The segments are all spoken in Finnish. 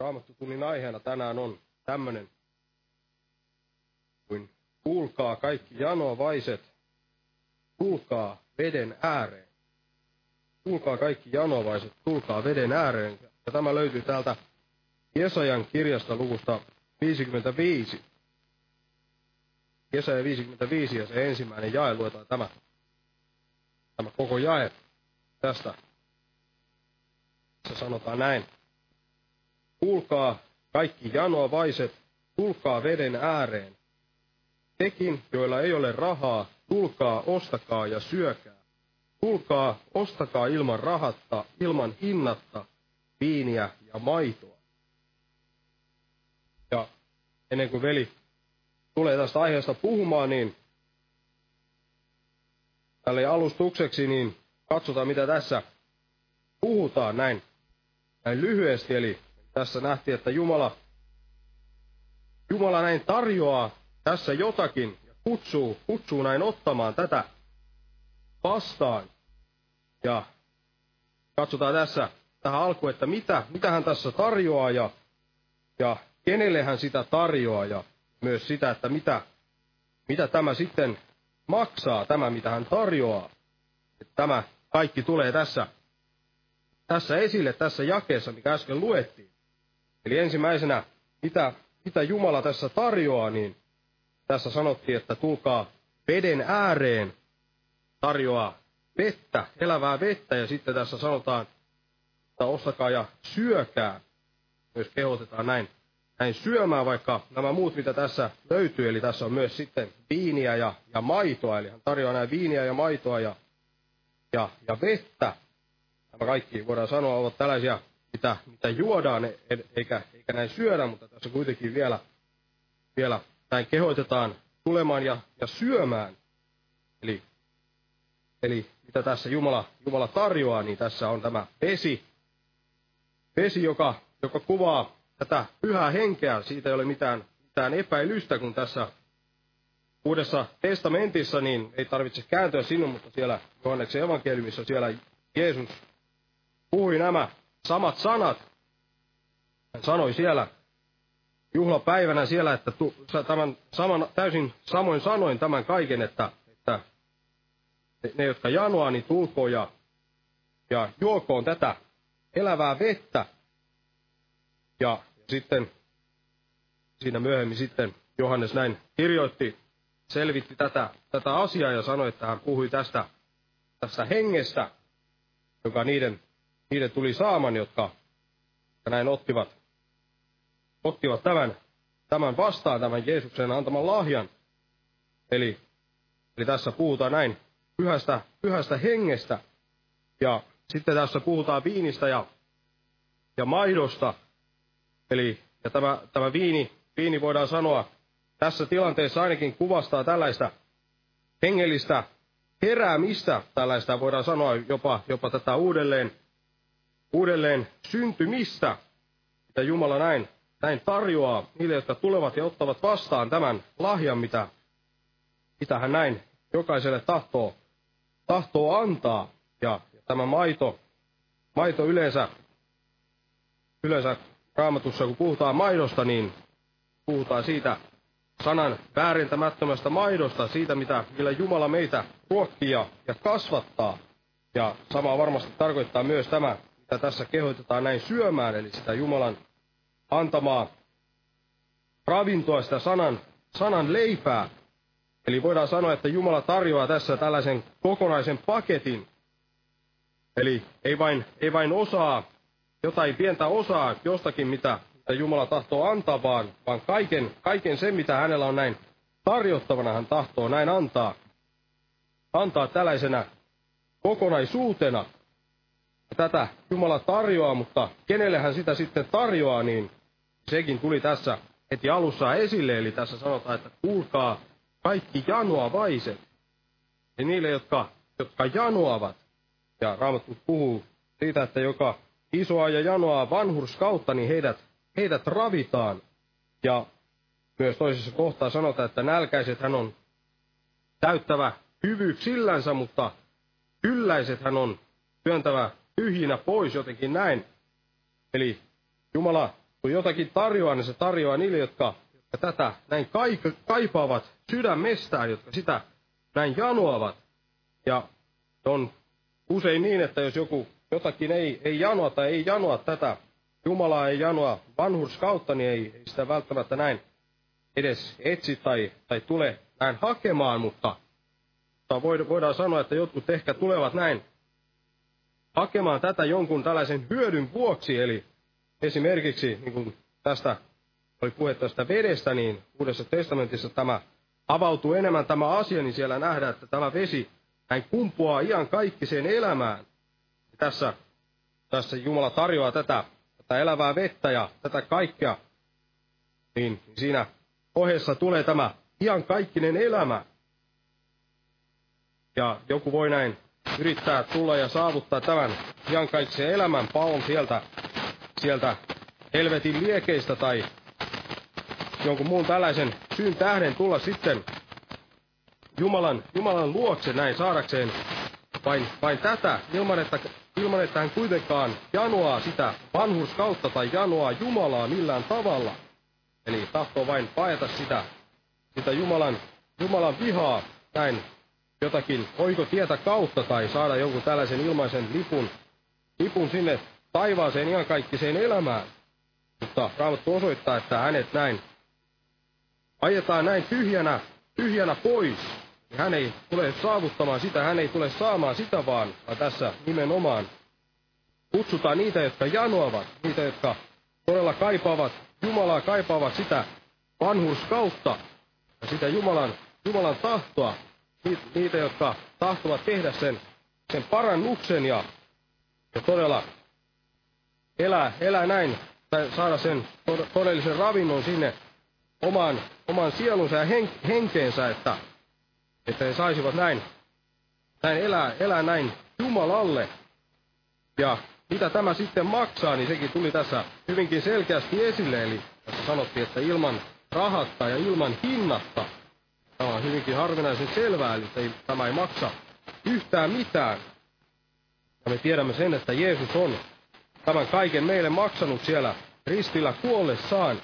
Raamattutunnin aiheena tänään on tämmöinen kuin kuulkaa kaikki janoavaiset, tulkaa veden ääreen. Kuulkaa kaikki janoavaiset, tulkaa veden ääreen. Ja tämä löytyy täältä Jesajan kirjasta luvusta 55. Jesaja 55 ja se ensimmäinen jae luetaan tämä, tämä koko jae tästä. Se sanotaan näin. Kuulkaa kaikki janoavaiset, tulkaa veden ääreen. Tekin, joilla ei ole rahaa, tulkaa, ostakaa ja syökää. Tulkaa, ostakaa ilman rahatta, ilman hinnatta, viiniä ja maitoa. Ja ennen kuin veli tulee tästä aiheesta puhumaan, niin tälle alustukseksi, niin katsotaan mitä tässä puhutaan näin, näin lyhyesti. Eli tässä nähtiin, että Jumala, Jumala näin tarjoaa tässä jotakin ja kutsuu, kutsuu näin ottamaan tätä vastaan. Ja katsotaan tässä tähän alkuun, että mitä, mitä hän tässä tarjoaa ja, ja kenelle hän sitä tarjoaa ja myös sitä, että mitä, mitä tämä sitten maksaa, tämä mitä hän tarjoaa. Että tämä kaikki tulee tässä, tässä esille, tässä jakeessa, mikä äsken luettiin. Eli ensimmäisenä, mitä, mitä Jumala tässä tarjoaa, niin tässä sanottiin, että tulkaa veden ääreen, tarjoaa vettä, elävää vettä, ja sitten tässä sanotaan, että ostakaa ja syökää. Myös kehotetaan näin, näin syömään, vaikka nämä muut, mitä tässä löytyy, eli tässä on myös sitten viiniä ja, ja maitoa, eli hän tarjoaa näin viiniä ja maitoa ja, ja, ja vettä. Nämä kaikki voidaan sanoa ovat tällaisia, mitä, mitä juodaan, e, eikä, eikä näin syödä, mutta tässä kuitenkin vielä, vielä näin kehoitetaan tulemaan ja, ja syömään. Eli, eli mitä tässä Jumala, Jumala tarjoaa, niin tässä on tämä vesi, vesi joka, joka kuvaa tätä pyhää henkeä. Siitä ei ole mitään, mitään epäilystä, kun tässä Uudessa testamentissa, niin ei tarvitse kääntyä sinun, mutta siellä Johanneksen evankeliumissa siellä Jeesus puhui nämä samat sanat. Hän sanoi siellä juhlapäivänä siellä, että tu, tämän saman, täysin samoin sanoin tämän kaiken, että, että ne, jotka janoaa, niin tulkoo ja, ja juokoon tätä elävää vettä. Ja sitten siinä myöhemmin sitten Johannes näin kirjoitti, selvitti tätä, tätä asiaa ja sanoi, että hän puhui tästä, tästä hengestä, joka niiden, niiden tuli saaman, jotka näin ottivat ottivat tämän, tämän vastaan, tämän Jeesuksen antaman lahjan. Eli, eli tässä puhutaan näin pyhästä, pyhästä hengestä. Ja sitten tässä puhutaan viinistä ja, ja maidosta. Eli ja tämä, tämä viini, viini voidaan sanoa tässä tilanteessa ainakin kuvastaa tällaista hengellistä heräämistä, tällaista voidaan sanoa jopa, jopa tätä uudelleen, uudelleen syntymistä, mitä Jumala näin näin tarjoaa niille, jotka tulevat ja ottavat vastaan tämän lahjan, mitä, mitä hän näin jokaiselle tahtoo, tahtoo antaa. Ja, ja tämä maito, maito yleensä, yleensä raamatussa, kun puhutaan maidosta, niin puhutaan siitä sanan väärintämättömästä maidosta, siitä, mitä, millä Jumala meitä ruokkii ja kasvattaa. Ja sama varmasti tarkoittaa myös tämä, mitä tässä kehoitetaan näin syömään, eli sitä Jumalan antamaa ravintoa, sitä sanan, sanan leipää. Eli voidaan sanoa, että Jumala tarjoaa tässä tällaisen kokonaisen paketin. Eli ei vain, ei vain osaa, jotain pientä osaa jostakin, mitä, mitä Jumala tahtoo antaa, vaan, vaan kaiken, kaiken sen, mitä hänellä on näin tarjottavana, hän tahtoo näin antaa. Antaa tällaisena kokonaisuutena. Tätä Jumala tarjoaa, mutta kenelle hän sitä sitten tarjoaa, niin sekin tuli tässä heti alussa esille, eli tässä sanotaan, että kuulkaa kaikki janoavaiset. Ja niille, jotka, jotka janoavat, ja Raamattu puhuu siitä, että joka isoa ja janoaa vanhurskautta, niin heidät, heidät ravitaan. Ja myös toisessa kohtaa sanotaan, että nälkäiset hän on täyttävä sillänsä, mutta kylläiset hän on työntävä tyhjinä pois jotenkin näin. Eli Jumala kun jotakin tarjoaa, niin se tarjoaa niille, jotka, jotka tätä näin kaipaavat sydämestään, jotka sitä näin janoavat. Ja on usein niin, että jos joku jotakin ei, ei janoa tai ei janoa tätä, Jumalaa ei janoa vanhurskautta, niin ei, ei sitä välttämättä näin edes etsi tai, tai tule näin hakemaan, mutta, mutta voidaan sanoa, että jotkut ehkä tulevat näin hakemaan tätä jonkun tällaisen hyödyn vuoksi, eli esimerkiksi, niin kuin tästä oli puhe tästä vedestä, niin Uudessa testamentissa tämä avautuu enemmän tämä asia, niin siellä nähdään, että tämä vesi hän kumpuaa ihan kaikkiseen elämään. Tässä, tässä Jumala tarjoaa tätä, tätä elävää vettä ja tätä kaikkea, niin siinä ohessa tulee tämä ihan kaikkinen elämä. Ja joku voi näin yrittää tulla ja saavuttaa tämän iankaikkisen elämän paon sieltä, sieltä helvetin liekeistä tai jonkun muun tällaisen syyn tähden tulla sitten Jumalan, Jumalan luokse näin saadakseen vain, vain tätä, ilman että, ilman että hän kuitenkaan janoaa sitä vanhurskautta tai janoaa Jumalaa millään tavalla. Eli tahtoo vain paeta sitä, sitä Jumalan, Jumalan vihaa näin jotakin oiko tietä kautta tai saada jonkun tällaisen ilmaisen lipun, lipun sinne taivaaseen ihan kaikkiseen elämään. Mutta Raamattu osoittaa, että hänet näin ajetaan näin tyhjänä, tyhjänä pois. Hän ei tule saavuttamaan sitä, hän ei tule saamaan sitä vaan, vaan tässä nimenomaan kutsutaan niitä, jotka janoavat, niitä, jotka todella kaipaavat Jumalaa, kaipaavat sitä vanhurskautta ja sitä Jumalan, Jumalan tahtoa, niitä, jotka tahtovat tehdä sen, sen parannuksen ja, ja todella elää, elää näin, tai saada sen todellisen ravinnon sinne omaan, oman sielunsa ja hen, henkeensä, että, että he saisivat näin, näin elää, elää näin Jumalalle. Ja mitä tämä sitten maksaa, niin sekin tuli tässä hyvinkin selkeästi esille. Eli tässä sanottiin, että ilman rahatta ja ilman hinnatta – Tämä on hyvinkin harvinaisen selvää, eli ei, tämä ei maksa yhtään mitään. Ja me tiedämme sen, että Jeesus on tämän kaiken meille maksanut siellä ristillä kuollessaan.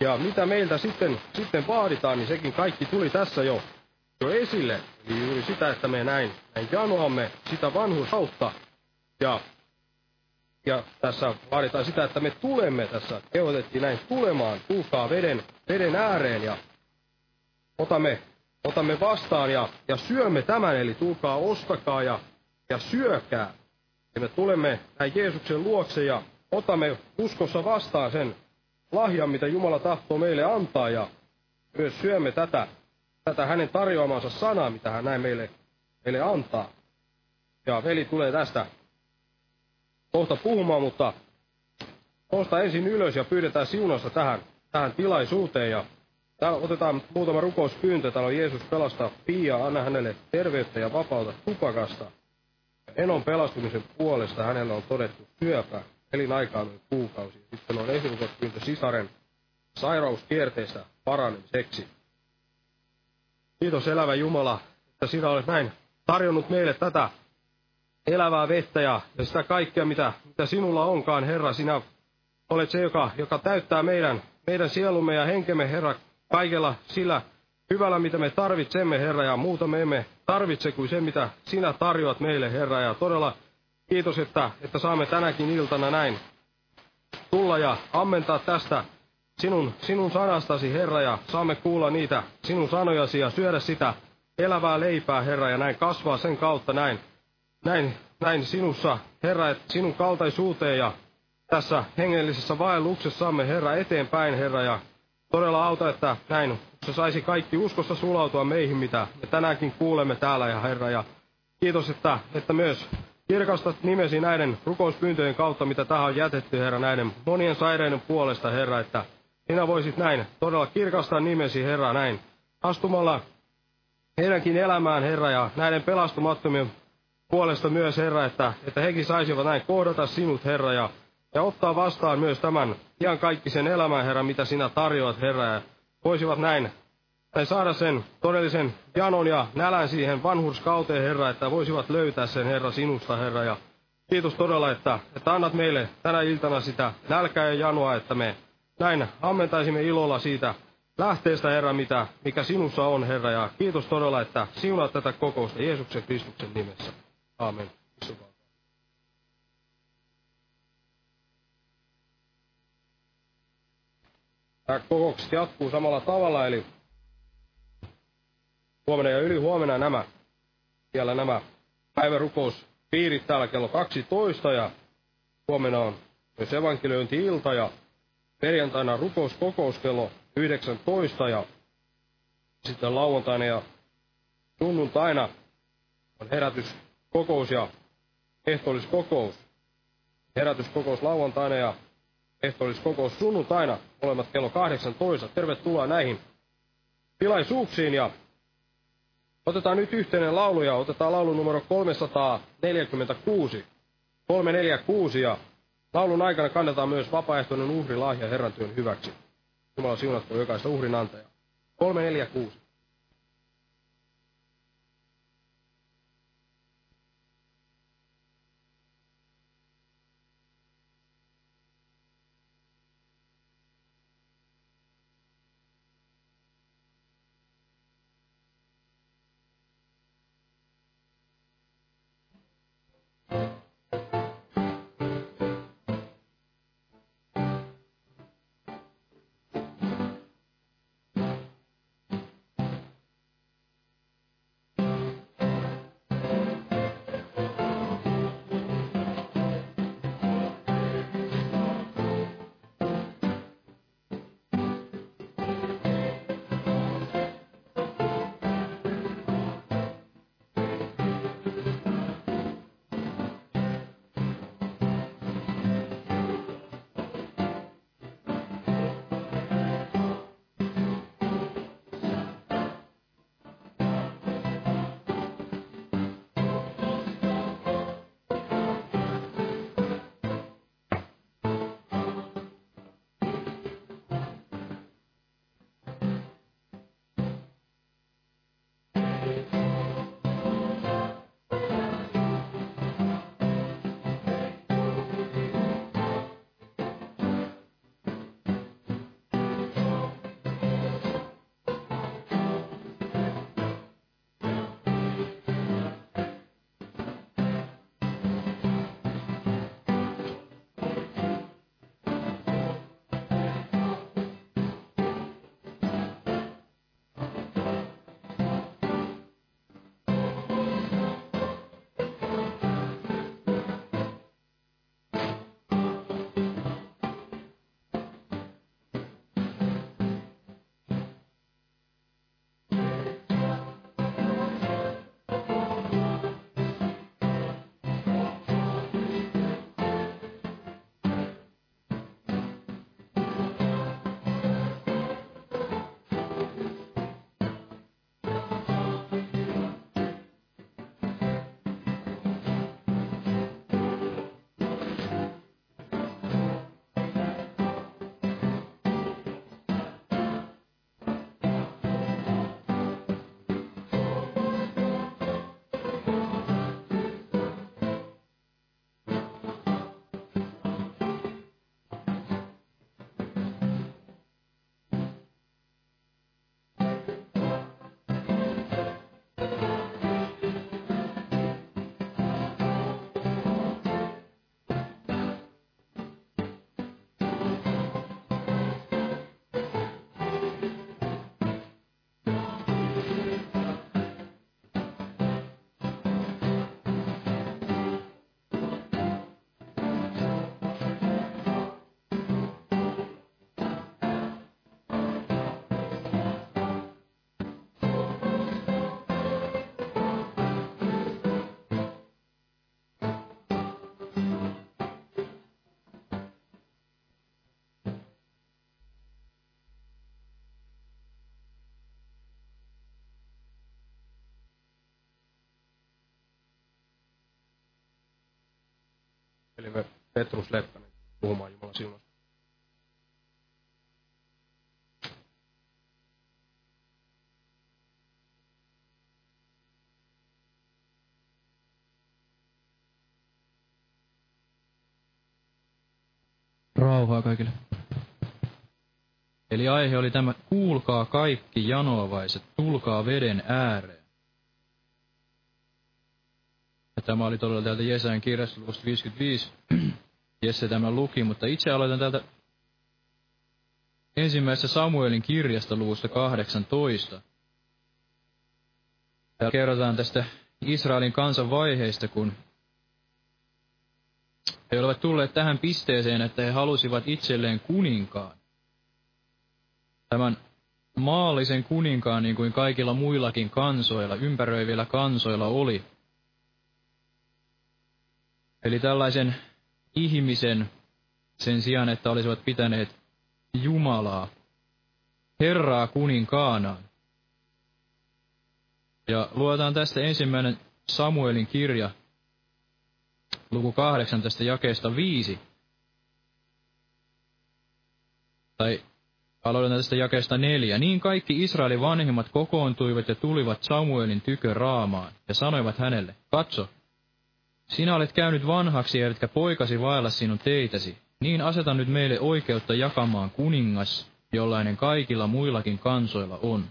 Ja mitä meiltä sitten, sitten vaaditaan, niin sekin kaikki tuli tässä jo, jo esille. Eli juuri sitä, että me näin, näin janoamme sitä vanhurskautta. Ja, ja tässä vaaditaan sitä, että me tulemme tässä, kehotettiin näin tulemaan, tulkaa veden, veden ääreen ja otamme, otamme vastaan ja, ja syömme tämän, eli tulkaa ostakaa ja, ja syökää. Ja me tulemme näin Jeesuksen luokse ja otamme uskossa vastaan sen lahjan, mitä Jumala tahtoo meille antaa ja myös syömme tätä, tätä hänen tarjoamansa sanaa, mitä hän näin meille, meille antaa. Ja veli tulee tästä kohta puhumaan, mutta nosta ensin ylös ja pyydetään siunasta tähän, tähän tilaisuuteen ja Täällä otetaan muutama rukouspyyntö. Täällä on Jeesus pelastaa Pia, anna hänelle terveyttä ja vapauta tupakasta. Enon pelastumisen puolesta hänellä on todettu syöpä, elinaikaa noin kuukausi. Sitten on esirukouspyyntö sisaren sairauskierteestä paranemiseksi. Kiitos elävä Jumala, että sinä olet näin tarjonnut meille tätä elävää vettä ja, ja sitä kaikkea, mitä, mitä sinulla onkaan, Herra. Sinä olet se, joka, joka täyttää meidän, meidän sielumme ja henkemme, Herra, kaikella sillä hyvällä, mitä me tarvitsemme, Herra, ja muuta me emme tarvitse kuin se, mitä sinä tarjoat meille, Herra. Ja todella kiitos, että, että saamme tänäkin iltana näin tulla ja ammentaa tästä sinun, sinun sanastasi, Herra, ja saamme kuulla niitä sinun sanojasi ja syödä sitä elävää leipää, Herra, ja näin kasvaa sen kautta näin, näin, näin sinussa, Herra, että sinun kaltaisuuteen ja tässä hengellisessä vaelluksessamme, Herra, eteenpäin, Herra, ja todella auta, että näin se saisi kaikki uskossa sulautua meihin, mitä me tänäänkin kuulemme täällä, ja Herra, ja kiitos, että, että myös kirkastat nimesi näiden rukouspyyntöjen kautta, mitä tähän on jätetty, Herra, näiden monien sairaiden puolesta, Herra, että sinä voisit näin todella kirkastaa nimesi, Herra, näin astumalla heidänkin elämään, Herra, ja näiden pelastumattomien puolesta myös, Herra, että, että hekin saisivat näin kohdata sinut, Herra, ja ja ottaa vastaan myös tämän ihan kaikki sen elämän, Herra, mitä sinä tarjoat, Herra, ja voisivat näin tai saada sen todellisen janon ja nälän siihen vanhurskauteen, Herra, että voisivat löytää sen, Herra, sinusta, Herra, ja kiitos todella, että, että annat meille tänä iltana sitä nälkää ja janoa, että me näin ammentaisimme ilolla siitä lähteestä, Herra, mitä, mikä sinussa on, Herra. Ja kiitos todella, että siunaat tätä kokousta Jeesuksen Kristuksen nimessä. Aamen. Tämä kokoukset jatkuu samalla tavalla, eli huomenna ja ylihuomenna nämä, vielä nämä päivärukouspiirit täällä kello 12 ja huomenna on myös evankeliointi-ilta ja perjantaina rukouskokous kello 19 ja sitten lauantaina ja sunnuntaina on herätyskokous ja ehtoolliskokous. Herätyskokous lauantaina ja ehtoolliskokous sunnuntaina, molemmat kello 18. Tervetuloa näihin tilaisuuksiin ja otetaan nyt yhteinen laulu ja otetaan laulu numero 346. 346 ja laulun aikana kannetaan myös vapaaehtoinen uhrilahja Herran työn hyväksi. Jumala siunatko jokaista uhrin antajaa. 346. Eli Petrus Leppänen puhumaan Jumalan siunasta. Rauhaa kaikille. Eli aihe oli tämä, kuulkaa kaikki janoavaiset, tulkaa veden ääreen. Ja tämä oli todella täältä Jesajan kirjasta luvusta 55. Jesse tämä luki, mutta itse aloitan täältä ensimmäisessä Samuelin kirjasta luvusta 18. Täällä kerrotaan tästä Israelin kansan vaiheista, kun he olivat tulleet tähän pisteeseen, että he halusivat itselleen kuninkaan. Tämän maallisen kuninkaan, niin kuin kaikilla muillakin kansoilla, ympäröivillä kansoilla oli. Eli tällaisen ihmisen sen sijaan, että olisivat pitäneet Jumalaa, Herraa kuninkaanaan. Ja luetaan tästä ensimmäinen Samuelin kirja, luku 18 jakeesta 5. Tai aloitetaan tästä jakeesta neljä. Niin kaikki Israelin vanhimmat kokoontuivat ja tulivat Samuelin tykö raamaan ja sanoivat hänelle, katso, sinä olet käynyt vanhaksi, etkä poikasi vaella sinun teitäsi. Niin aseta nyt meille oikeutta jakamaan kuningas, jollainen kaikilla muillakin kansoilla on.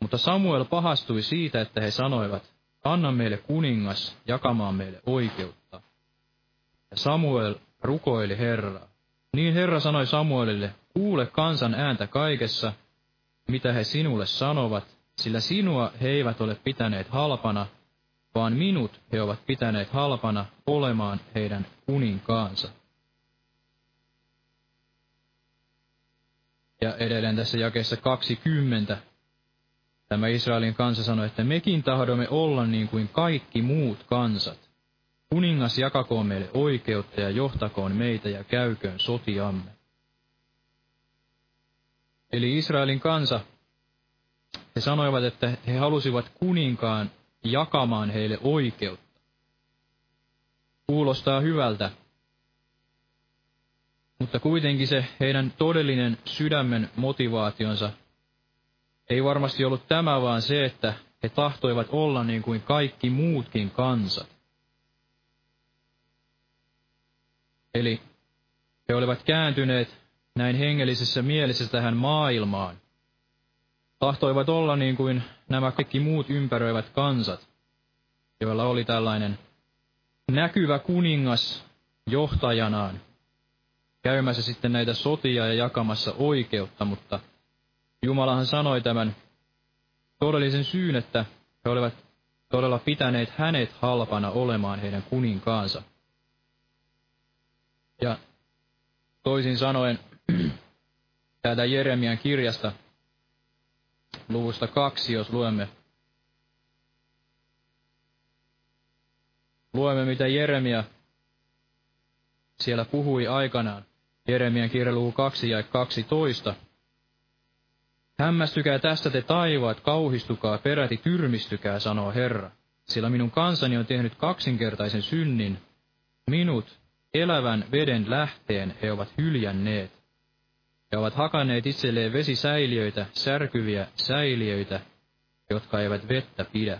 Mutta Samuel pahastui siitä, että he sanoivat, anna meille kuningas jakamaan meille oikeutta. Ja Samuel rukoili Herraa. Niin Herra sanoi Samuelille, kuule kansan ääntä kaikessa, mitä he sinulle sanovat, sillä sinua he eivät ole pitäneet halpana, vaan minut he ovat pitäneet halpana olemaan heidän kuninkaansa. Ja edelleen tässä jakeessa 20 tämä Israelin kansa sanoi, että mekin tahdomme olla niin kuin kaikki muut kansat. Kuningas jakakoon meille oikeutta ja johtakoon meitä ja käyköön sotiamme. Eli Israelin kansa, he sanoivat, että he halusivat kuninkaan jakamaan heille oikeutta. Kuulostaa hyvältä, mutta kuitenkin se heidän todellinen sydämen motivaationsa ei varmasti ollut tämä, vaan se, että he tahtoivat olla niin kuin kaikki muutkin kansat. Eli he olivat kääntyneet näin hengellisessä mielessä tähän maailmaan. Tahtoivat olla niin kuin nämä kaikki muut ympäröivät kansat, joilla oli tällainen näkyvä kuningas johtajanaan, käymässä sitten näitä sotia ja jakamassa oikeutta, mutta Jumalahan sanoi tämän todellisen syyn, että he olivat todella pitäneet hänet halpana olemaan heidän kuninkaansa. Ja toisin sanoen, täältä Jeremian kirjasta, luvusta kaksi, jos luemme, luemme mitä Jeremia siellä puhui aikanaan. Jeremian kirja luku 2 ja 12. Hämmästykää tästä te taivaat, kauhistukaa, peräti tyrmistykää, sanoo Herra. Sillä minun kansani on tehnyt kaksinkertaisen synnin. Minut, elävän veden lähteen, he ovat hyljänneet. He ovat hakanneet itselleen vesisäiliöitä, särkyviä säiliöitä, jotka eivät vettä pidä.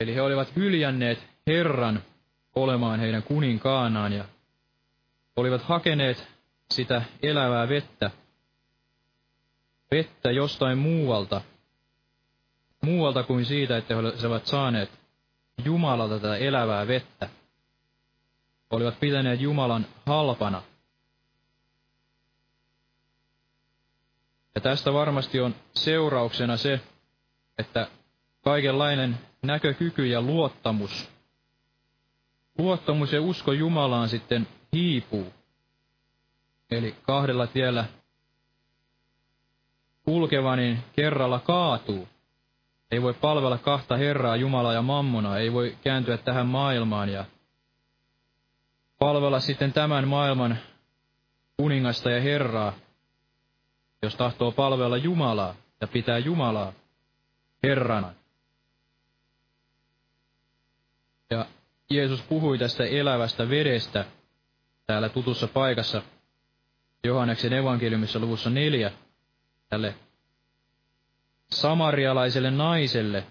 Eli he olivat hyljänneet Herran olemaan heidän kuninkaanaan ja olivat hakeneet sitä elävää vettä, vettä jostain muualta, muualta kuin siitä, että he olisivat saaneet Jumalalta tätä elävää vettä. Olivat pitäneet Jumalan halpana. Ja tästä varmasti on seurauksena se, että kaikenlainen näkökyky ja luottamus, luottamus ja usko Jumalaan sitten hiipuu. Eli kahdella tiellä kulkeva, niin kerralla kaatuu. Ei voi palvella kahta Herraa, Jumalaa ja Mammonaa, ei voi kääntyä tähän maailmaan ja palvella sitten tämän maailman kuningasta ja Herraa, jos tahtoo palvella Jumalaa ja pitää Jumalaa Herrana. Ja Jeesus puhui tästä elävästä vedestä täällä tutussa paikassa Johanneksen evankeliumissa luvussa neljä tälle samarialaiselle naiselle.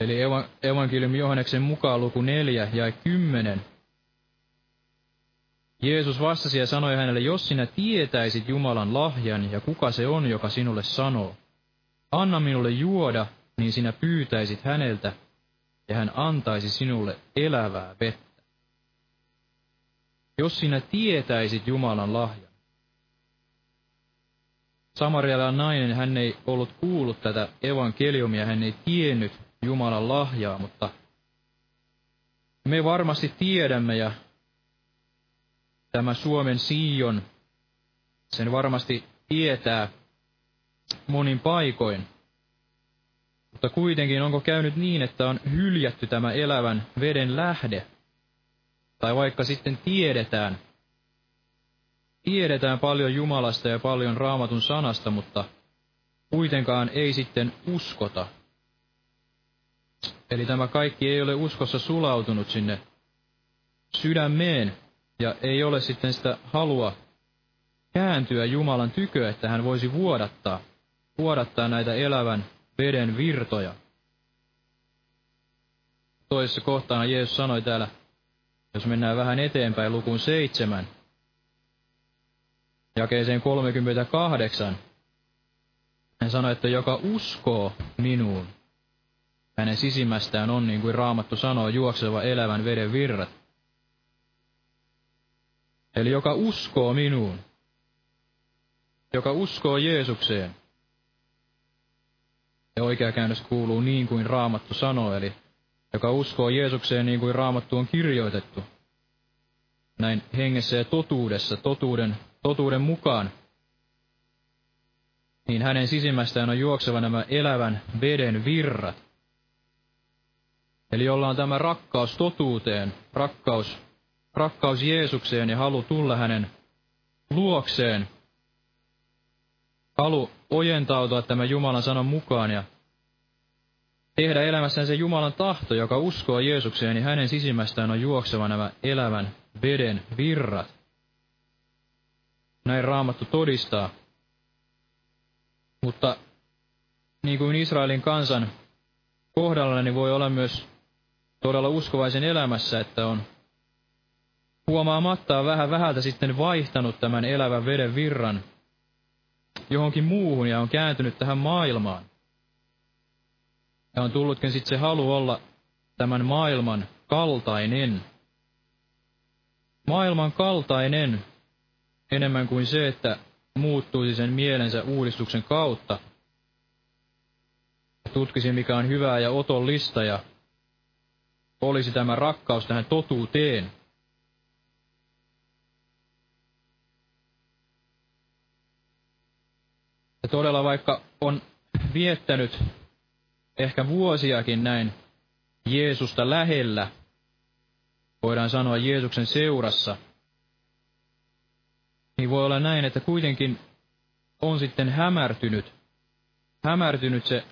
Eli evankeliumi Johanneksen mukaan luku neljä ja kymmenen. Jeesus vastasi ja sanoi hänelle, jos sinä tietäisit Jumalan lahjan ja kuka se on, joka sinulle sanoo, anna minulle juoda, niin sinä pyytäisit häneltä, ja hän antaisi sinulle elävää vettä. Jos sinä tietäisit Jumalan lahjan. Samarialainen nainen, hän ei ollut kuullut tätä evankeliumia, hän ei tiennyt Jumalan lahjaa, mutta me varmasti tiedämme ja tämä Suomen Sion, sen varmasti tietää monin paikoin. Mutta kuitenkin onko käynyt niin, että on hyljätty tämä elävän veden lähde? Tai vaikka sitten tiedetään, tiedetään paljon Jumalasta ja paljon raamatun sanasta, mutta kuitenkaan ei sitten uskota. Eli tämä kaikki ei ole uskossa sulautunut sinne sydämeen, ja ei ole sitten sitä halua kääntyä Jumalan tykö, että hän voisi vuodattaa, vuodattaa näitä elävän veden virtoja. Toisessa kohtaan Jeesus sanoi täällä, jos mennään vähän eteenpäin lukuun seitsemän, jakeeseen 38, hän sanoi, että joka uskoo minuun, hänen sisimmästään on, niin kuin Raamattu sanoo, juokseva elävän veden virrat. Eli joka uskoo minuun, joka uskoo Jeesukseen. Ja oikea käännös kuuluu niin kuin Raamattu sanoo, eli joka uskoo Jeesukseen niin kuin Raamattu on kirjoitettu. Näin hengessä ja totuudessa, totuuden, totuuden mukaan. Niin hänen sisimmästään on juokseva nämä elävän veden virrat. Eli jolla on tämä rakkaus totuuteen, rakkaus rakkaus Jeesukseen ja halu tulla hänen luokseen, halu ojentautua tämän Jumalan sanan mukaan ja tehdä elämässään se Jumalan tahto, joka uskoo Jeesukseen, niin hänen sisimmästään on juokseva nämä elävän veden virrat. Näin Raamattu todistaa. Mutta niin kuin Israelin kansan kohdalla, niin voi olla myös todella uskovaisen elämässä, että on huomaamatta on vähän vähältä sitten vaihtanut tämän elävän veden virran johonkin muuhun ja on kääntynyt tähän maailmaan. Ja on tullutkin sitten se halu olla tämän maailman kaltainen. Maailman kaltainen enemmän kuin se, että muuttuisi sen mielensä uudistuksen kautta. Tutkisi, mikä on hyvää ja otollista ja olisi tämä rakkaus tähän totuuteen. Ja todella vaikka on viettänyt ehkä vuosiakin näin Jeesusta lähellä, voidaan sanoa Jeesuksen seurassa, niin voi olla näin, että kuitenkin on sitten hämärtynyt, hämärtynyt se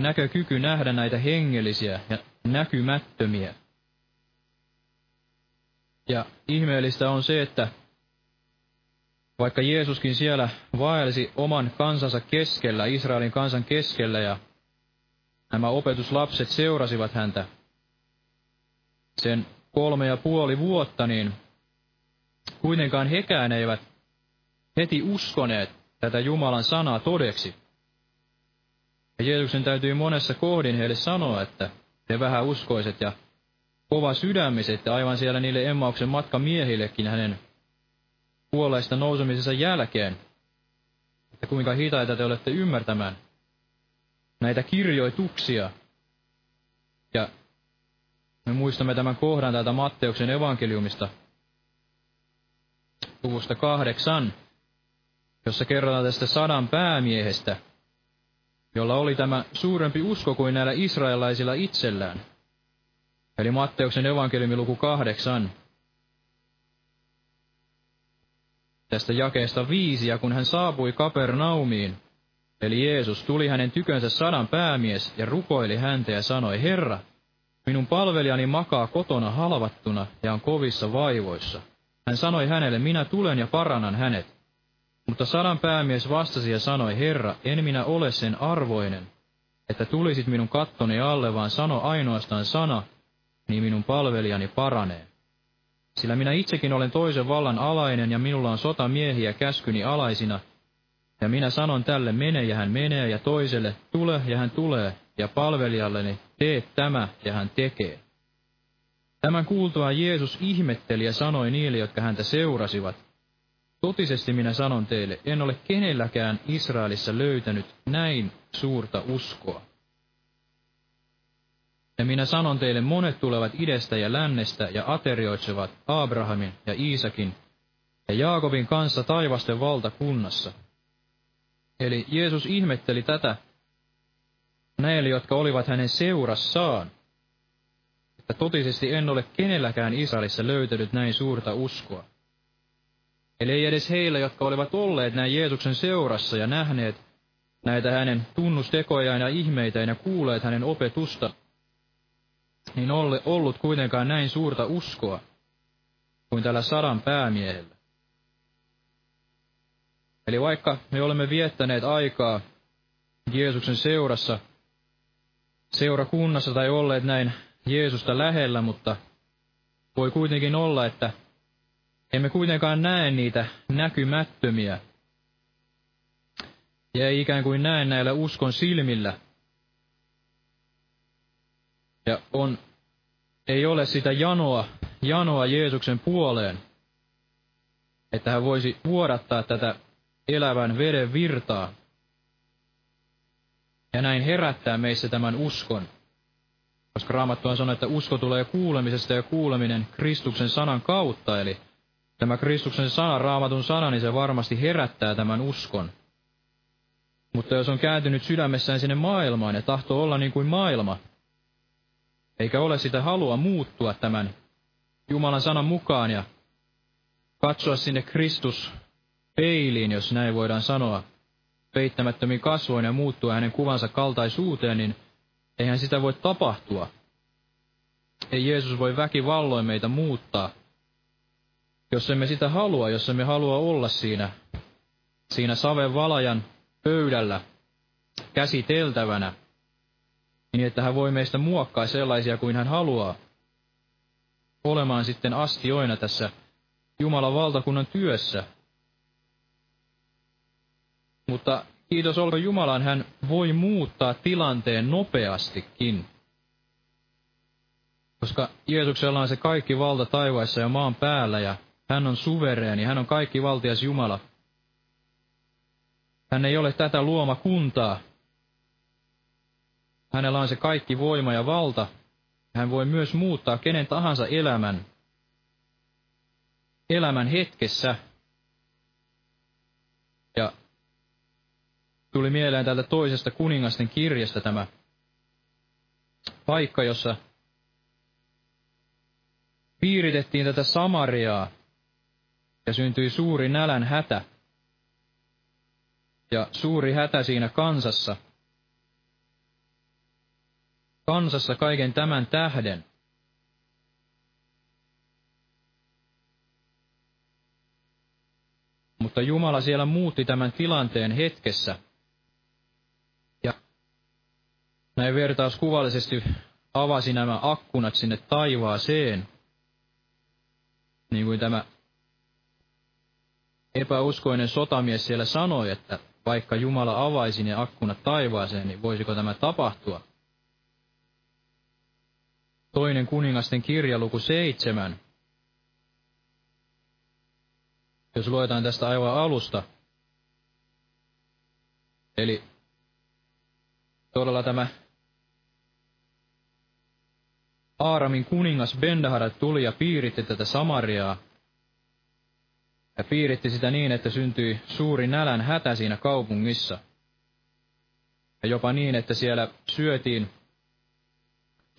näkökyky nähdä näitä hengellisiä ja näkymättömiä. Ja ihmeellistä on se, että vaikka Jeesuskin siellä vaelsi oman kansansa keskellä, Israelin kansan keskellä, ja nämä opetuslapset seurasivat häntä sen kolme ja puoli vuotta, niin kuitenkaan hekään eivät heti uskoneet tätä Jumalan sanaa todeksi. Ja Jeesuksen täytyy monessa kohdin heille sanoa, että te vähän uskoiset ja kova sydämiset, ja aivan siellä niille Emmauksen matkamiehillekin hänen kuolleista nousemisensa jälkeen, että kuinka hitaita te olette ymmärtämään näitä kirjoituksia. Ja me muistamme tämän kohdan täältä Matteuksen evankeliumista, luvusta kahdeksan, jossa kerrotaan tästä sadan päämiehestä, jolla oli tämä suurempi usko kuin näillä israelaisilla itsellään. Eli Matteuksen evankeliumi luku kahdeksan, tästä jakeesta viisi, ja kun hän saapui Kapernaumiin, eli Jeesus tuli hänen tykönsä sadan päämies ja rukoili häntä ja sanoi, Herra, minun palvelijani makaa kotona halvattuna ja on kovissa vaivoissa. Hän sanoi hänelle, minä tulen ja parannan hänet. Mutta sadan päämies vastasi ja sanoi, Herra, en minä ole sen arvoinen, että tulisit minun kattoni alle, vaan sano ainoastaan sana, niin minun palvelijani paranee. Sillä minä itsekin olen toisen vallan alainen ja minulla on sotamiehiä käskyni alaisina. Ja minä sanon tälle, mene ja hän menee, ja toiselle, tule ja hän tulee, ja palvelijalleni, tee tämä ja hän tekee. Tämän kuultuaan Jeesus ihmetteli ja sanoi niille, jotka häntä seurasivat, Totisesti minä sanon teille, en ole kenelläkään Israelissa löytänyt näin suurta uskoa. Ja minä sanon teille, monet tulevat idestä ja lännestä ja aterioitsevat Abrahamin ja Iisakin ja Jaakobin kanssa taivasten valtakunnassa. Eli Jeesus ihmetteli tätä näille, jotka olivat hänen seurassaan, että totisesti en ole kenelläkään Israelissa löytänyt näin suurta uskoa. Eli ei edes heillä, jotka olivat olleet näin Jeesuksen seurassa ja nähneet näitä hänen tunnustekojaan ja ihmeitään ja kuulleet hänen opetusta, niin ole ollut kuitenkaan näin suurta uskoa kuin tällä sadan päämiehellä. Eli vaikka me olemme viettäneet aikaa Jeesuksen seurassa, seurakunnassa tai olleet näin Jeesusta lähellä, mutta voi kuitenkin olla, että emme kuitenkaan näe niitä näkymättömiä. Ja ei ikään kuin näe näillä uskon silmillä. Ja on, ei ole sitä janoa, janoa Jeesuksen puoleen, että hän voisi vuodattaa tätä elävän veden virtaa ja näin herättää meissä tämän uskon. Koska Raamattu on sanonut, että usko tulee kuulemisesta ja kuuleminen Kristuksen sanan kautta, eli Tämä Kristuksen sana, raamatun sana, niin se varmasti herättää tämän uskon. Mutta jos on kääntynyt sydämessään sinne maailmaan ja tahtoo olla niin kuin maailma, eikä ole sitä halua muuttua tämän Jumalan sanan mukaan ja katsoa sinne Kristus peiliin, jos näin voidaan sanoa, peittämättömiin kasvoin ja muuttua hänen kuvansa kaltaisuuteen, niin eihän sitä voi tapahtua. Ei Jeesus voi väkivalloin meitä muuttaa, jos emme sitä halua, jos emme halua olla siinä, siinä saven valajan pöydällä käsiteltävänä, niin että hän voi meistä muokkaa sellaisia kuin hän haluaa, olemaan sitten astioina tässä Jumalan valtakunnan työssä. Mutta kiitos olko Jumalan, hän voi muuttaa tilanteen nopeastikin. Koska Jeesuksella on se kaikki valta taivaissa ja maan päällä ja hän on suvereeni, hän on kaikki valtias Jumala. Hän ei ole tätä luoma kuntaa. Hänellä on se kaikki voima ja valta. Hän voi myös muuttaa kenen tahansa elämän, elämän hetkessä. Ja tuli mieleen täältä toisesta kuningasten kirjasta tämä paikka, jossa piiritettiin tätä Samariaa ja syntyi suuri nälän hätä. Ja suuri hätä siinä kansassa. Kansassa kaiken tämän tähden. Mutta Jumala siellä muutti tämän tilanteen hetkessä. Ja näin vertauskuvallisesti avasi nämä akkunat sinne taivaaseen, niin kuin tämä epäuskoinen sotamies siellä sanoi, että vaikka Jumala avaisi ne akkunat taivaaseen, niin voisiko tämä tapahtua? Toinen kuningasten kirja, luku seitsemän. Jos luetaan tästä aivan alusta. Eli todella tämä Aaramin kuningas Bendahara tuli ja piiritti tätä Samariaa ja piiritti sitä niin, että syntyi suuri nälän hätä siinä kaupungissa. Ja jopa niin, että siellä syötiin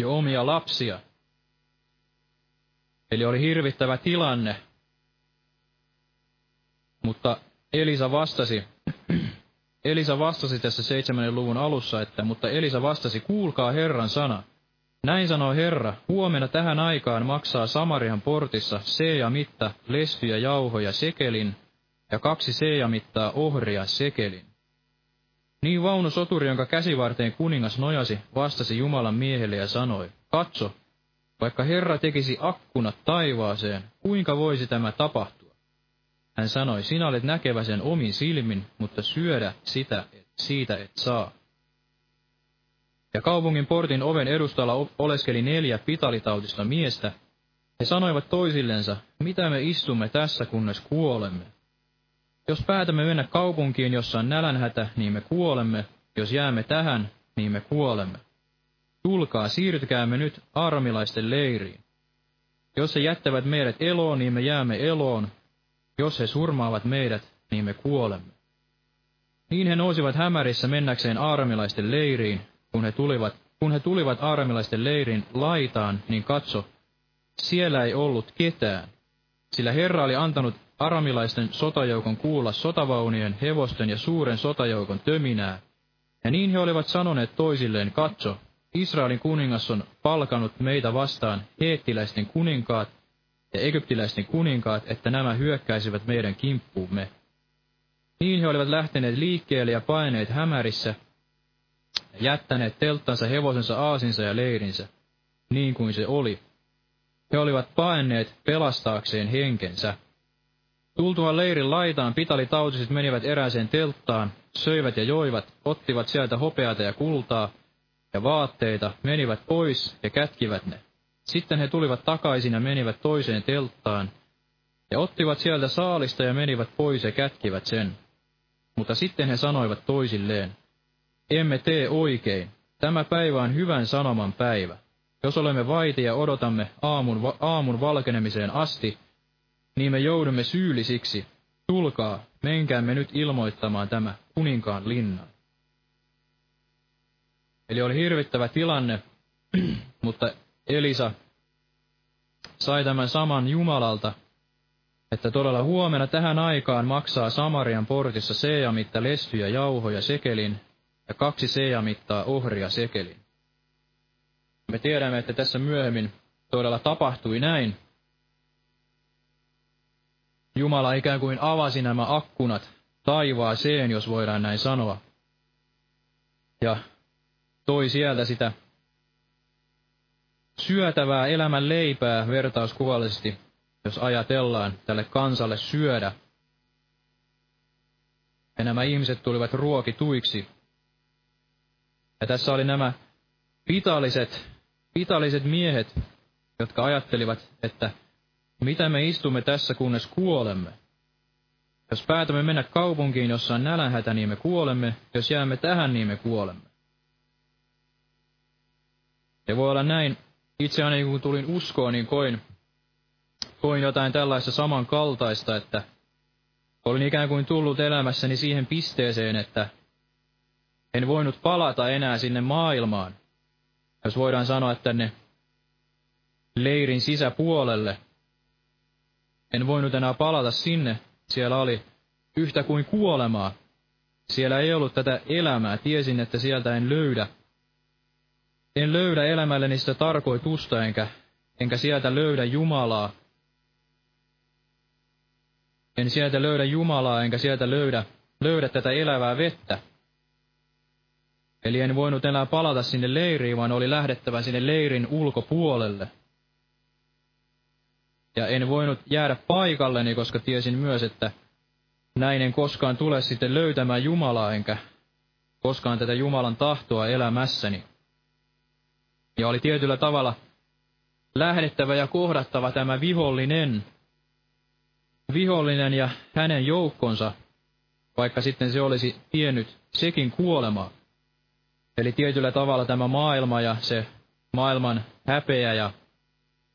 jo omia lapsia. Eli oli hirvittävä tilanne. Mutta Elisa vastasi, Elisa vastasi tässä seitsemännen luvun alussa, että mutta Elisa vastasi, kuulkaa Herran sana. Näin sanoo Herra, huomenna tähän aikaan maksaa Samarian portissa seeja mitta lestyjä jauhoja sekelin ja kaksi seeja mittaa ohria sekelin. Niin vaunu soturi, jonka käsivarteen kuningas nojasi, vastasi Jumalan miehelle ja sanoi, katso, vaikka Herra tekisi akkunat taivaaseen, kuinka voisi tämä tapahtua? Hän sanoi, sinä olet näkevä sen omin silmin, mutta syödä sitä, siitä et saa. Ja kaupungin portin oven edustalla oleskeli neljä pitalitautista miestä. He sanoivat toisillensa, mitä me istumme tässä, kunnes kuolemme. Jos päätämme mennä kaupunkiin, jossa on nälänhätä, niin me kuolemme. Jos jäämme tähän, niin me kuolemme. Tulkaa, siirtykäämme nyt armilaisten leiriin. Jos he jättävät meidät eloon, niin me jäämme eloon. Jos he surmaavat meidät, niin me kuolemme. Niin he nousivat hämärissä mennäkseen armilaisten leiriin. Kun he tulivat, kun he tulivat armilaisten leirin laitaan, niin katso, siellä ei ollut ketään, sillä Herra oli antanut aramilaisten sotajoukon kuulla sotavaunien, hevosten ja suuren sotajoukon töminää. Ja niin he olivat sanoneet toisilleen, katso, Israelin kuningas on palkanut meitä vastaan heettiläisten kuninkaat ja egyptiläisten kuninkaat, että nämä hyökkäisivät meidän kimppuumme. Niin he olivat lähteneet liikkeelle ja paineet hämärissä, jättäneet telttansa, hevosensa, aasinsa ja leirinsä, niin kuin se oli. He olivat paenneet pelastaakseen henkensä. Tultuaan leirin laitaan pitalitautiset menivät erääseen telttaan, söivät ja joivat, ottivat sieltä hopeata ja kultaa, ja vaatteita, menivät pois ja kätkivät ne. Sitten he tulivat takaisin ja menivät toiseen telttaan, ja ottivat sieltä saalista ja menivät pois ja kätkivät sen. Mutta sitten he sanoivat toisilleen, emme tee oikein, tämä päivä on hyvän sanoman päivä. Jos olemme vaiti ja odotamme aamun, aamun valkenemiseen asti, niin me joudumme syyllisiksi. Tulkaa, menkäämme nyt ilmoittamaan tämä kuninkaan linnan. Eli oli hirvittävä tilanne, mutta Elisa sai tämän saman Jumalalta, että todella huomenna tähän aikaan maksaa Samarian portissa seejamitta lestyjä jauhoja sekelin ja kaksi seejamittaa ohria sekelin. Me tiedämme, että tässä myöhemmin todella tapahtui näin. Jumala ikään kuin avasi nämä akkunat taivaaseen, jos voidaan näin sanoa. Ja toi sieltä sitä syötävää elämän leipää vertauskuvallisesti, jos ajatellaan tälle kansalle syödä. Ja nämä ihmiset tulivat ruokituiksi. Ja tässä oli nämä pitalliset, pitalliset miehet, jotka ajattelivat, että mitä me istumme tässä, kunnes kuolemme. Jos päätämme mennä kaupunkiin, jossa on nälänhätä, niin me kuolemme. Jos jäämme tähän, niin me kuolemme. Ja voi olla näin, itse aina kun tulin uskoon, niin koin, koin jotain tällaista samankaltaista, että olin ikään kuin tullut elämässäni siihen pisteeseen, että en voinut palata enää sinne maailmaan. Jos voidaan sanoa tänne leirin sisäpuolelle. En voinut enää palata sinne. Siellä oli yhtä kuin kuolemaa. Siellä ei ollut tätä elämää. Tiesin, että sieltä en löydä en löydä elämälleni sitä tarkoitusta, enkä, enkä sieltä löydä Jumalaa. En sieltä löydä Jumalaa, enkä sieltä löydä, löydä tätä elävää vettä. Eli en voinut enää palata sinne leiriin, vaan oli lähdettävä sinne leirin ulkopuolelle. Ja en voinut jäädä paikalleni, koska tiesin myös, että näin en koskaan tule sitten löytämään Jumalaa, enkä koskaan tätä Jumalan tahtoa elämässäni. Ja oli tietyllä tavalla lähdettävä ja kohdattava tämä vihollinen, vihollinen ja hänen joukkonsa, vaikka sitten se olisi tiennyt sekin kuolemaa. Eli tietyllä tavalla tämä maailma ja se maailman häpeä ja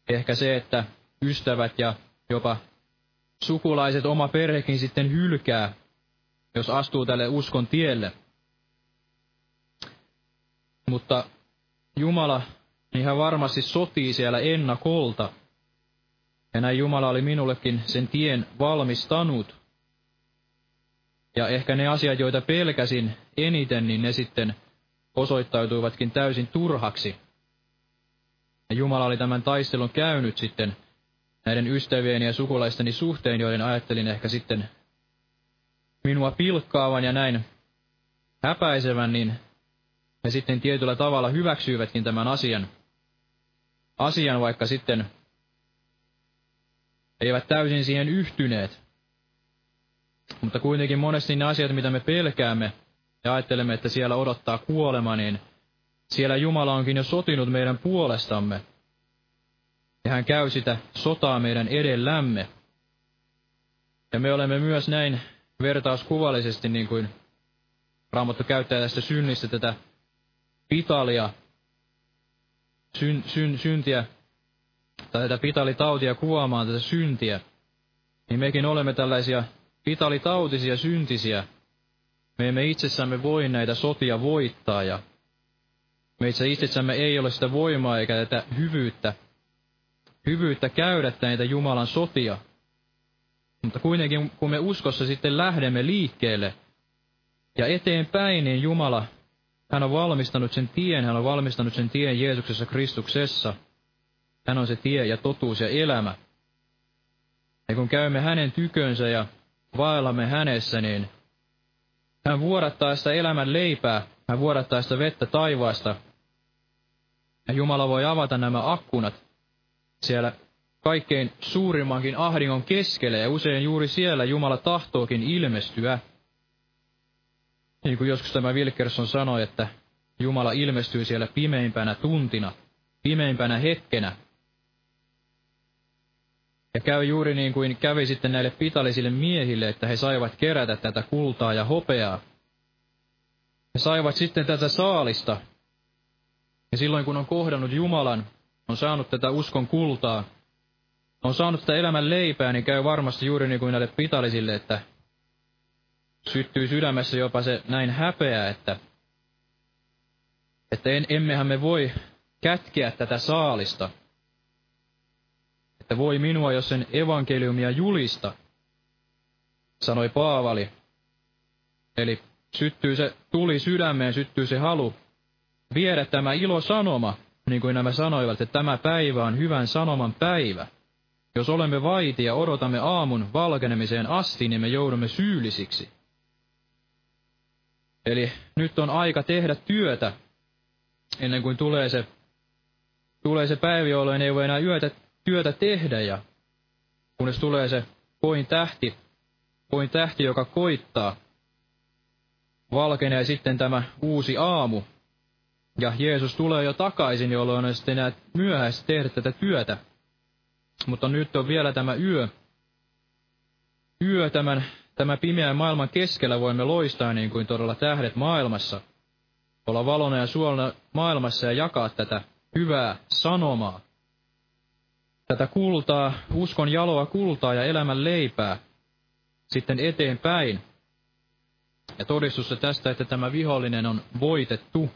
ehkä se, että ystävät ja jopa sukulaiset, oma perhekin sitten hylkää, jos astuu tälle uskon tielle. Mutta Jumala, niin hän varmasti sotii siellä ennakolta. Ja näin Jumala oli minullekin sen tien valmistanut. Ja ehkä ne asiat, joita pelkäsin eniten, niin ne sitten osoittautuivatkin täysin turhaksi. Ja Jumala oli tämän taistelun käynyt sitten näiden ystävieni ja sukulaisteni suhteen, joiden ajattelin ehkä sitten minua pilkkaavan ja näin häpäisevän, niin he sitten tietyllä tavalla hyväksyivätkin tämän asian. asian, vaikka sitten eivät täysin siihen yhtyneet. Mutta kuitenkin monesti ne asiat, mitä me pelkäämme ja ajattelemme, että siellä odottaa kuolema, niin siellä Jumala onkin jo sotinut meidän puolestamme. Ja hän käy sitä sotaa meidän edellämme. Ja me olemme myös näin vertauskuvallisesti, niin kuin Raamattu käyttää tästä synnistä tätä pitalia, syn, syn, syntiä, tai tätä pitalitautia kuvaamaan tätä syntiä, niin mekin olemme tällaisia pitalitautisia syntisiä. Me emme itsessämme voi näitä sotia voittaa, ja meissä itsessämme ei ole sitä voimaa eikä tätä hyvyyttä, hyvyyttä käydä näitä Jumalan sotia. Mutta kuitenkin, kun me uskossa sitten lähdemme liikkeelle ja eteenpäin, niin Jumala, hän on valmistanut sen tien, hän on valmistanut sen tien Jeesuksessa Kristuksessa. Hän on se tie ja totuus ja elämä. Ja kun käymme hänen tykönsä ja vaellamme hänessä, niin hän vuodattaa sitä elämän leipää, hän vuodattaa sitä vettä taivaasta. Ja Jumala voi avata nämä akkunat siellä kaikkein suurimmankin ahdingon keskelle, ja usein juuri siellä Jumala tahtookin ilmestyä. Niin kuin joskus tämä Wilkerson sanoi, että Jumala ilmestyy siellä pimeimpänä tuntina, pimeimpänä hetkenä. Ja käy juuri niin kuin kävi sitten näille pitallisille miehille, että he saivat kerätä tätä kultaa ja hopeaa. He saivat sitten tätä saalista. Ja silloin kun on kohdannut Jumalan, on saanut tätä uskon kultaa, on saanut tätä elämän leipää, niin käy varmasti juuri niin kuin näille pitallisille, että syttyy sydämessä jopa se näin häpeä, että, että en, emmehän me voi kätkeä tätä saalista. Että voi minua, jos sen evankeliumia julista, sanoi Paavali. Eli syttyy se tuli sydämeen, syttyy se halu viedä tämä ilosanoma, niin kuin nämä sanoivat, että tämä päivä on hyvän sanoman päivä. Jos olemme vaiti ja odotamme aamun valkenemiseen asti, niin me joudumme syyllisiksi. Eli nyt on aika tehdä työtä, ennen kuin tulee se, tulee se päivä, jolloin ei voi enää yötä, työtä tehdä, ja kunnes tulee se koin tähti, koin tähti, joka koittaa, valkenee sitten tämä uusi aamu, ja Jeesus tulee jo takaisin, jolloin on sitten enää myöhäistä tehdä tätä työtä. Mutta nyt on vielä tämä yö. Yö tämän, tämä pimeän maailman keskellä voimme loistaa niin kuin todella tähdet maailmassa. Olla valona ja suolana maailmassa ja jakaa tätä hyvää sanomaa. Tätä kultaa, uskon jaloa kultaa ja elämän leipää sitten eteenpäin. Ja todistusta tästä, että tämä vihollinen on voitettu.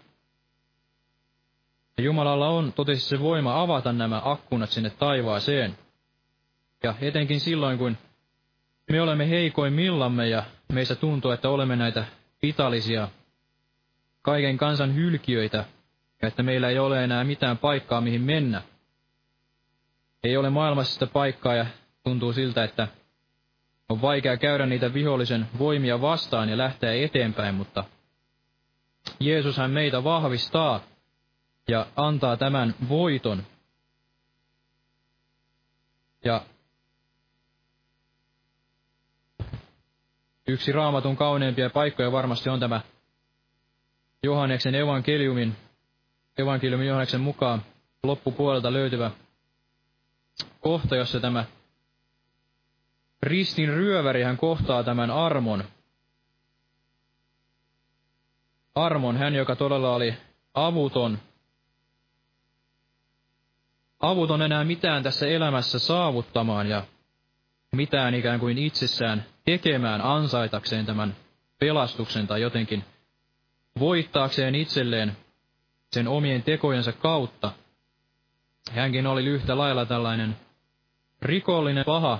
Ja Jumalalla on totesi se voima avata nämä akkunat sinne taivaaseen. Ja etenkin silloin, kun me olemme heikoimmillamme ja meistä tuntuu, että olemme näitä vitallisia, kaiken kansan hylkiöitä, ja että meillä ei ole enää mitään paikkaa, mihin mennä. Ei ole maailmassa sitä paikkaa ja tuntuu siltä, että on vaikea käydä niitä vihollisen voimia vastaan ja lähteä eteenpäin, mutta Jeesushan meitä vahvistaa ja antaa tämän voiton. Ja yksi raamatun kauneimpia paikkoja varmasti on tämä Johanneksen evankeliumin, evankeliumin Johanneksen mukaan loppupuolelta löytyvä kohta, jossa tämä ristin ryöväri hän kohtaa tämän armon. Armon, hän joka todella oli avuton, avuton enää mitään tässä elämässä saavuttamaan ja mitään ikään kuin itsessään tekemään ansaitakseen tämän pelastuksen tai jotenkin voittaakseen itselleen sen omien tekojensa kautta. Hänkin oli yhtä lailla tällainen rikollinen paha,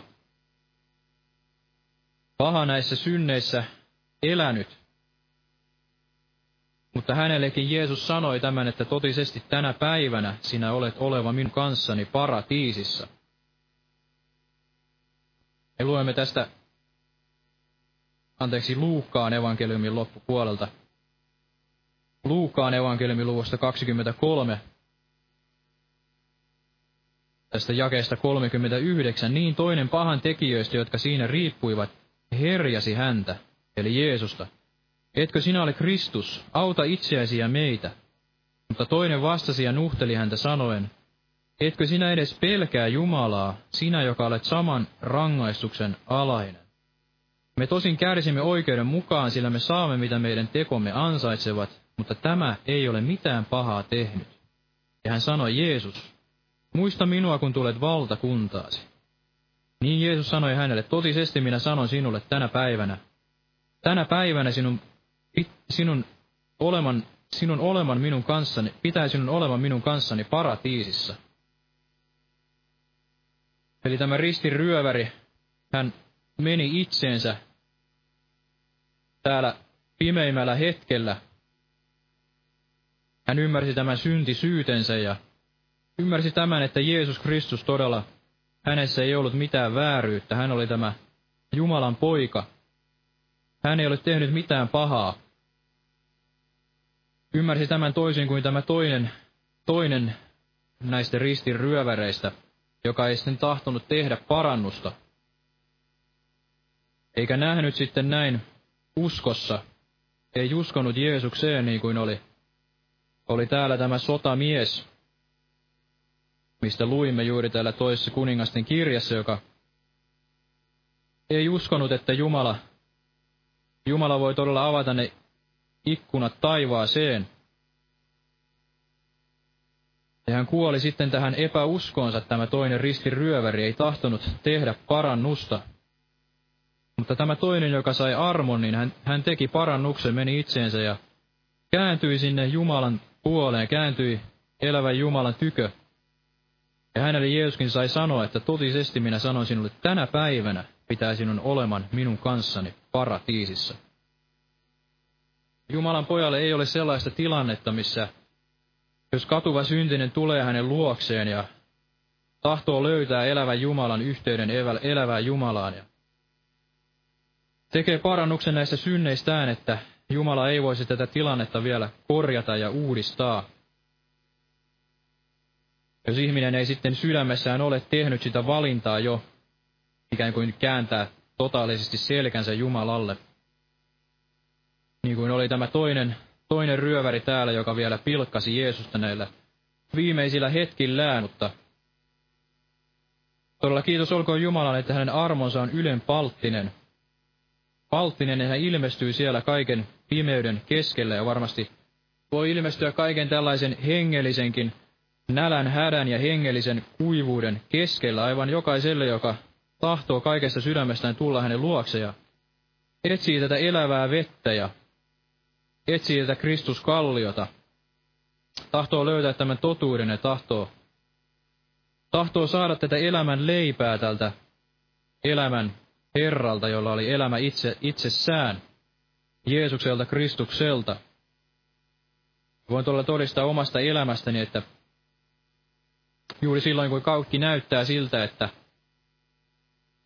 paha näissä synneissä elänyt. Mutta hänellekin Jeesus sanoi tämän, että totisesti tänä päivänä sinä olet oleva minun kanssani paratiisissa. Me luemme tästä, anteeksi, Luukkaan evankeliumin loppupuolelta. Luukkaan evankeliumin luvusta 23. tästä jakeesta 39, niin toinen pahan tekijöistä, jotka siinä riippuivat, herjasi häntä, eli Jeesusta. Etkö sinä ole Kristus, auta itseäsi ja meitä. Mutta toinen vastasi ja nuhteli häntä sanoen, Etkö sinä edes pelkää Jumalaa, sinä joka olet saman rangaistuksen alainen? Me tosin kärsimme oikeuden mukaan, sillä me saamme mitä meidän tekomme ansaitsevat, mutta tämä ei ole mitään pahaa tehnyt. Ja hän sanoi Jeesus, muista minua kun tulet valtakuntaasi. Niin Jeesus sanoi hänelle, totisesti minä sanon sinulle tänä päivänä, tänä päivänä sinun, sinun oleman, sinun oleman minun kanssani, pitää sinun olevan minun kanssani paratiisissa. Eli tämä ristiryöväri, hän meni itseensä täällä pimeimmällä hetkellä. Hän ymmärsi tämän syntisyytensä ja ymmärsi tämän, että Jeesus Kristus todella, hänessä ei ollut mitään vääryyttä. Hän oli tämä Jumalan poika. Hän ei ole tehnyt mitään pahaa. Ymmärsi tämän toisin kuin tämä toinen, toinen näistä ristin ryöväreistä, joka ei sitten tahtonut tehdä parannusta. Eikä nähnyt sitten näin uskossa, ei uskonut Jeesukseen niin kuin oli, oli täällä tämä sotamies, mistä luimme juuri täällä toisessa kuningasten kirjassa, joka ei uskonut, että Jumala, Jumala voi todella avata ne ikkunat taivaaseen. Ja hän kuoli sitten tähän epäuskoonsa, tämä toinen ristiryöväri ei tahtonut tehdä parannusta. Mutta tämä toinen, joka sai armon, niin hän, hän teki parannuksen, meni itseensä ja kääntyi sinne Jumalan puoleen, kääntyi elävän Jumalan tykö. Ja hänelle Jeesuskin sai sanoa, että totisesti minä sanon sinulle, tänä päivänä pitää sinun oleman minun kanssani paratiisissa. Jumalan pojalle ei ole sellaista tilannetta, missä jos katuva syntinen tulee hänen luokseen ja tahtoo löytää elävän Jumalan yhteyden elävään Jumalaan ja tekee parannuksen näissä synneistään, että Jumala ei voisi tätä tilannetta vielä korjata ja uudistaa. Jos ihminen ei sitten sydämessään ole tehnyt sitä valintaa jo, ikään kuin kääntää totaalisesti selkänsä Jumalalle, niin kuin oli tämä toinen, toinen ryöväri täällä, joka vielä pilkkasi Jeesusta näillä viimeisillä hetkillään, mutta todella kiitos olkoon Jumalalle, että hänen armonsa on ylenpalttinen – Palttinen hän ilmestyy siellä kaiken pimeyden keskellä ja varmasti voi ilmestyä kaiken tällaisen hengellisenkin nälän, hädän ja hengellisen kuivuuden keskellä aivan jokaiselle, joka tahtoo kaikesta sydämestään tulla hänen luokse ja etsii tätä elävää vettä ja etsii tätä Kristuskalliota, tahtoo löytää tämän totuuden ja tahtoo, tahtoo saada tätä elämän leipää tältä elämän Herralta, jolla oli elämä itse, itsessään, Jeesukselta, Kristukselta. Voin tuolla todistaa omasta elämästäni, että juuri silloin, kun kaikki näyttää siltä, että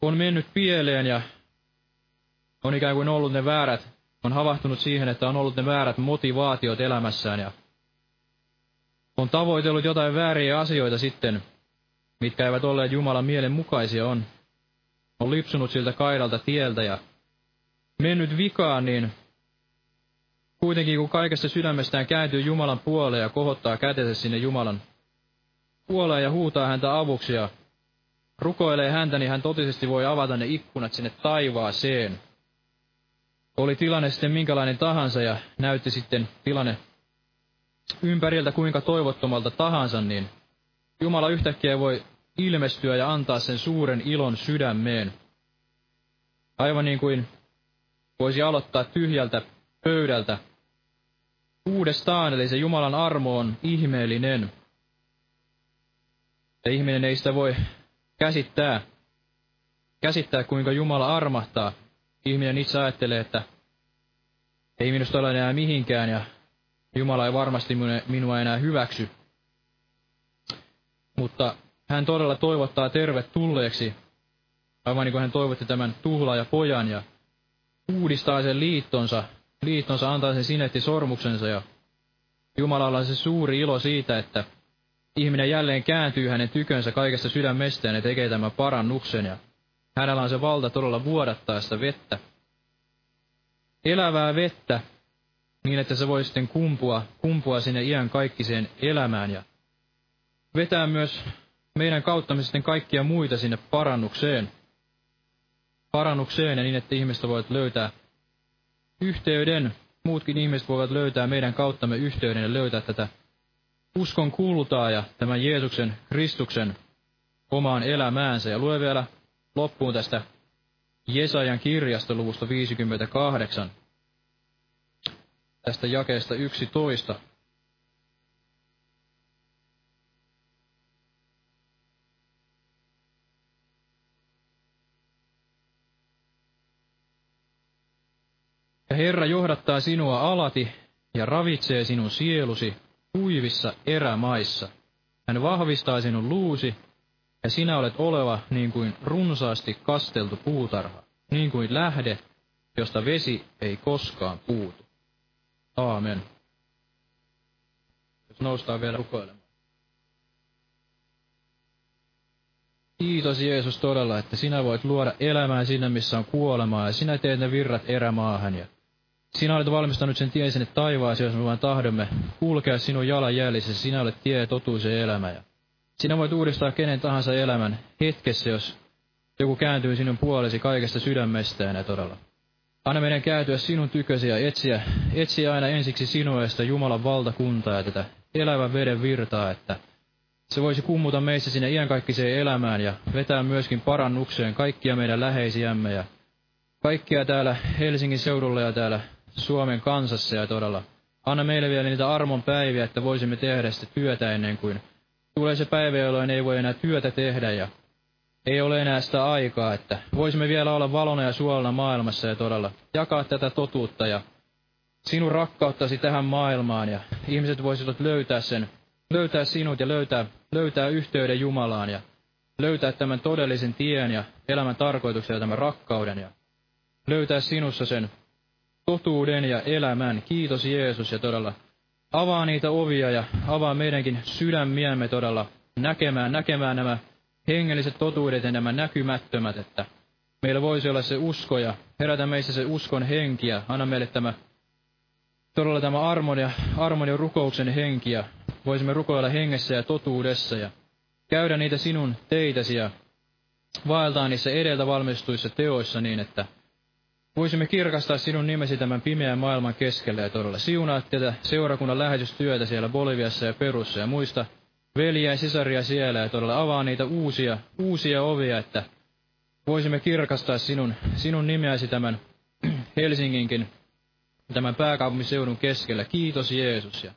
on mennyt pieleen ja on ikään kuin ollut ne väärät, on havahtunut siihen, että on ollut ne väärät motivaatiot elämässään ja on tavoitellut jotain vääriä asioita sitten, mitkä eivät olleet Jumalan mielen mukaisia, on on lipsunut siltä kaidalta tieltä ja mennyt vikaan, niin kuitenkin kun kaikesta sydämestään kääntyy Jumalan puoleen ja kohottaa kätensä sinne Jumalan puoleen ja huutaa häntä avuksi ja rukoilee häntä, niin hän totisesti voi avata ne ikkunat sinne taivaaseen. Oli tilanne sitten minkälainen tahansa ja näytti sitten tilanne ympäriltä kuinka toivottomalta tahansa, niin Jumala yhtäkkiä voi ilmestyä ja antaa sen suuren ilon sydämeen. Aivan niin kuin voisi aloittaa tyhjältä pöydältä uudestaan, eli se Jumalan armo on ihmeellinen. Ja ihminen ei sitä voi käsittää, käsittää kuinka Jumala armahtaa. Ihminen itse ajattelee, että ei minusta ole enää mihinkään ja Jumala ei varmasti minua enää hyväksy. Mutta hän todella toivottaa tervetulleeksi, aivan niin kuin hän toivotti tämän tuhlaaja pojan ja uudistaa sen liittonsa, liittonsa antaa sen sinetti sormuksensa ja Jumalalla on se suuri ilo siitä, että ihminen jälleen kääntyy hänen tykönsä kaikesta sydämestään ja tekee tämän parannuksen. Ja hänellä on se valta todella vuodattaa sitä vettä. Elävää vettä, niin että se voi sitten kumpua, kumpua sinne iän kaikkiseen elämään ja vetää myös meidän kauttamme sitten kaikkia muita sinne parannukseen. Parannukseen ja niin, että ihmiset voivat löytää yhteyden, muutkin ihmiset voivat löytää meidän kauttamme yhteyden ja löytää tätä uskon kultaa ja tämän Jeesuksen, Kristuksen omaan elämäänsä. Ja lue vielä loppuun tästä Jesajan kirjasta luvusta 58, tästä jakeesta 11. Ja Herra johdattaa sinua alati ja ravitsee sinun sielusi kuivissa erämaissa. Hän vahvistaa sinun luusi, ja sinä olet oleva niin kuin runsaasti kasteltu puutarha, niin kuin lähde, josta vesi ei koskaan puutu. Aamen. Jos noustaan vielä rukoilemaan. Kiitos Jeesus todella, että sinä voit luoda elämää sinne, missä on kuolemaa, ja sinä teet ne virrat erämaahan, ja sinä olet valmistanut sen tien sinne taivaaseen, jos me vain tahdomme kulkea sinun jalanjäljissä. Sinä olet tie, totuus ja elämä. Ja sinä voit uudistaa kenen tahansa elämän hetkessä, jos joku kääntyy sinun puolesi kaikesta sydämestään ja todella. Anna meidän kääntyä sinun tykösi ja etsiä, etsiä aina ensiksi sinua ja sitä Jumalan valtakuntaa ja tätä elävän veden virtaa, että se voisi kummuta meissä sinne iänkaikkiseen elämään ja vetää myöskin parannukseen kaikkia meidän läheisiämme ja kaikkia täällä Helsingin seudulla ja täällä Suomen kansassa ja todella anna meille vielä niitä armon päiviä, että voisimme tehdä sitä työtä ennen kuin tulee se päivä, jolloin ei voi enää työtä tehdä ja ei ole enää sitä aikaa, että voisimme vielä olla valona ja suolana maailmassa ja todella jakaa tätä totuutta ja sinun rakkauttasi tähän maailmaan ja ihmiset voisivat löytää sen, löytää sinut ja löytää, löytää yhteyden Jumalaan ja löytää tämän todellisen tien ja elämän tarkoituksen ja tämän rakkauden ja löytää sinussa sen totuuden ja elämän. Kiitos Jeesus ja todella avaa niitä ovia ja avaa meidänkin sydämiämme todella näkemään, näkemään nämä hengelliset totuudet ja nämä näkymättömät, että meillä voisi olla se usko ja herätä meissä se uskon henki ja anna meille tämä todella tämä armon ja, armon ja rukouksen henki ja voisimme rukoilla hengessä ja totuudessa ja käydä niitä sinun teitäsi ja vaeltaa niissä edeltä valmistuissa teoissa niin, että Voisimme kirkastaa sinun nimesi tämän pimeän maailman keskellä ja todella siunaa tätä seurakunnan lähetystyötä siellä Boliviassa ja Perussa ja muista veljiä ja sisaria siellä ja todella avaa niitä uusia, uusia ovia, että voisimme kirkastaa sinun, sinun nimeäsi tämän Helsinginkin, tämän pääkaupunkiseudun keskellä. Kiitos Jeesus ja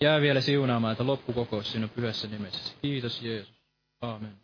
jää vielä siunaamaan että loppukokous sinun pyhässä nimessäsi. Kiitos Jeesus. Aamen.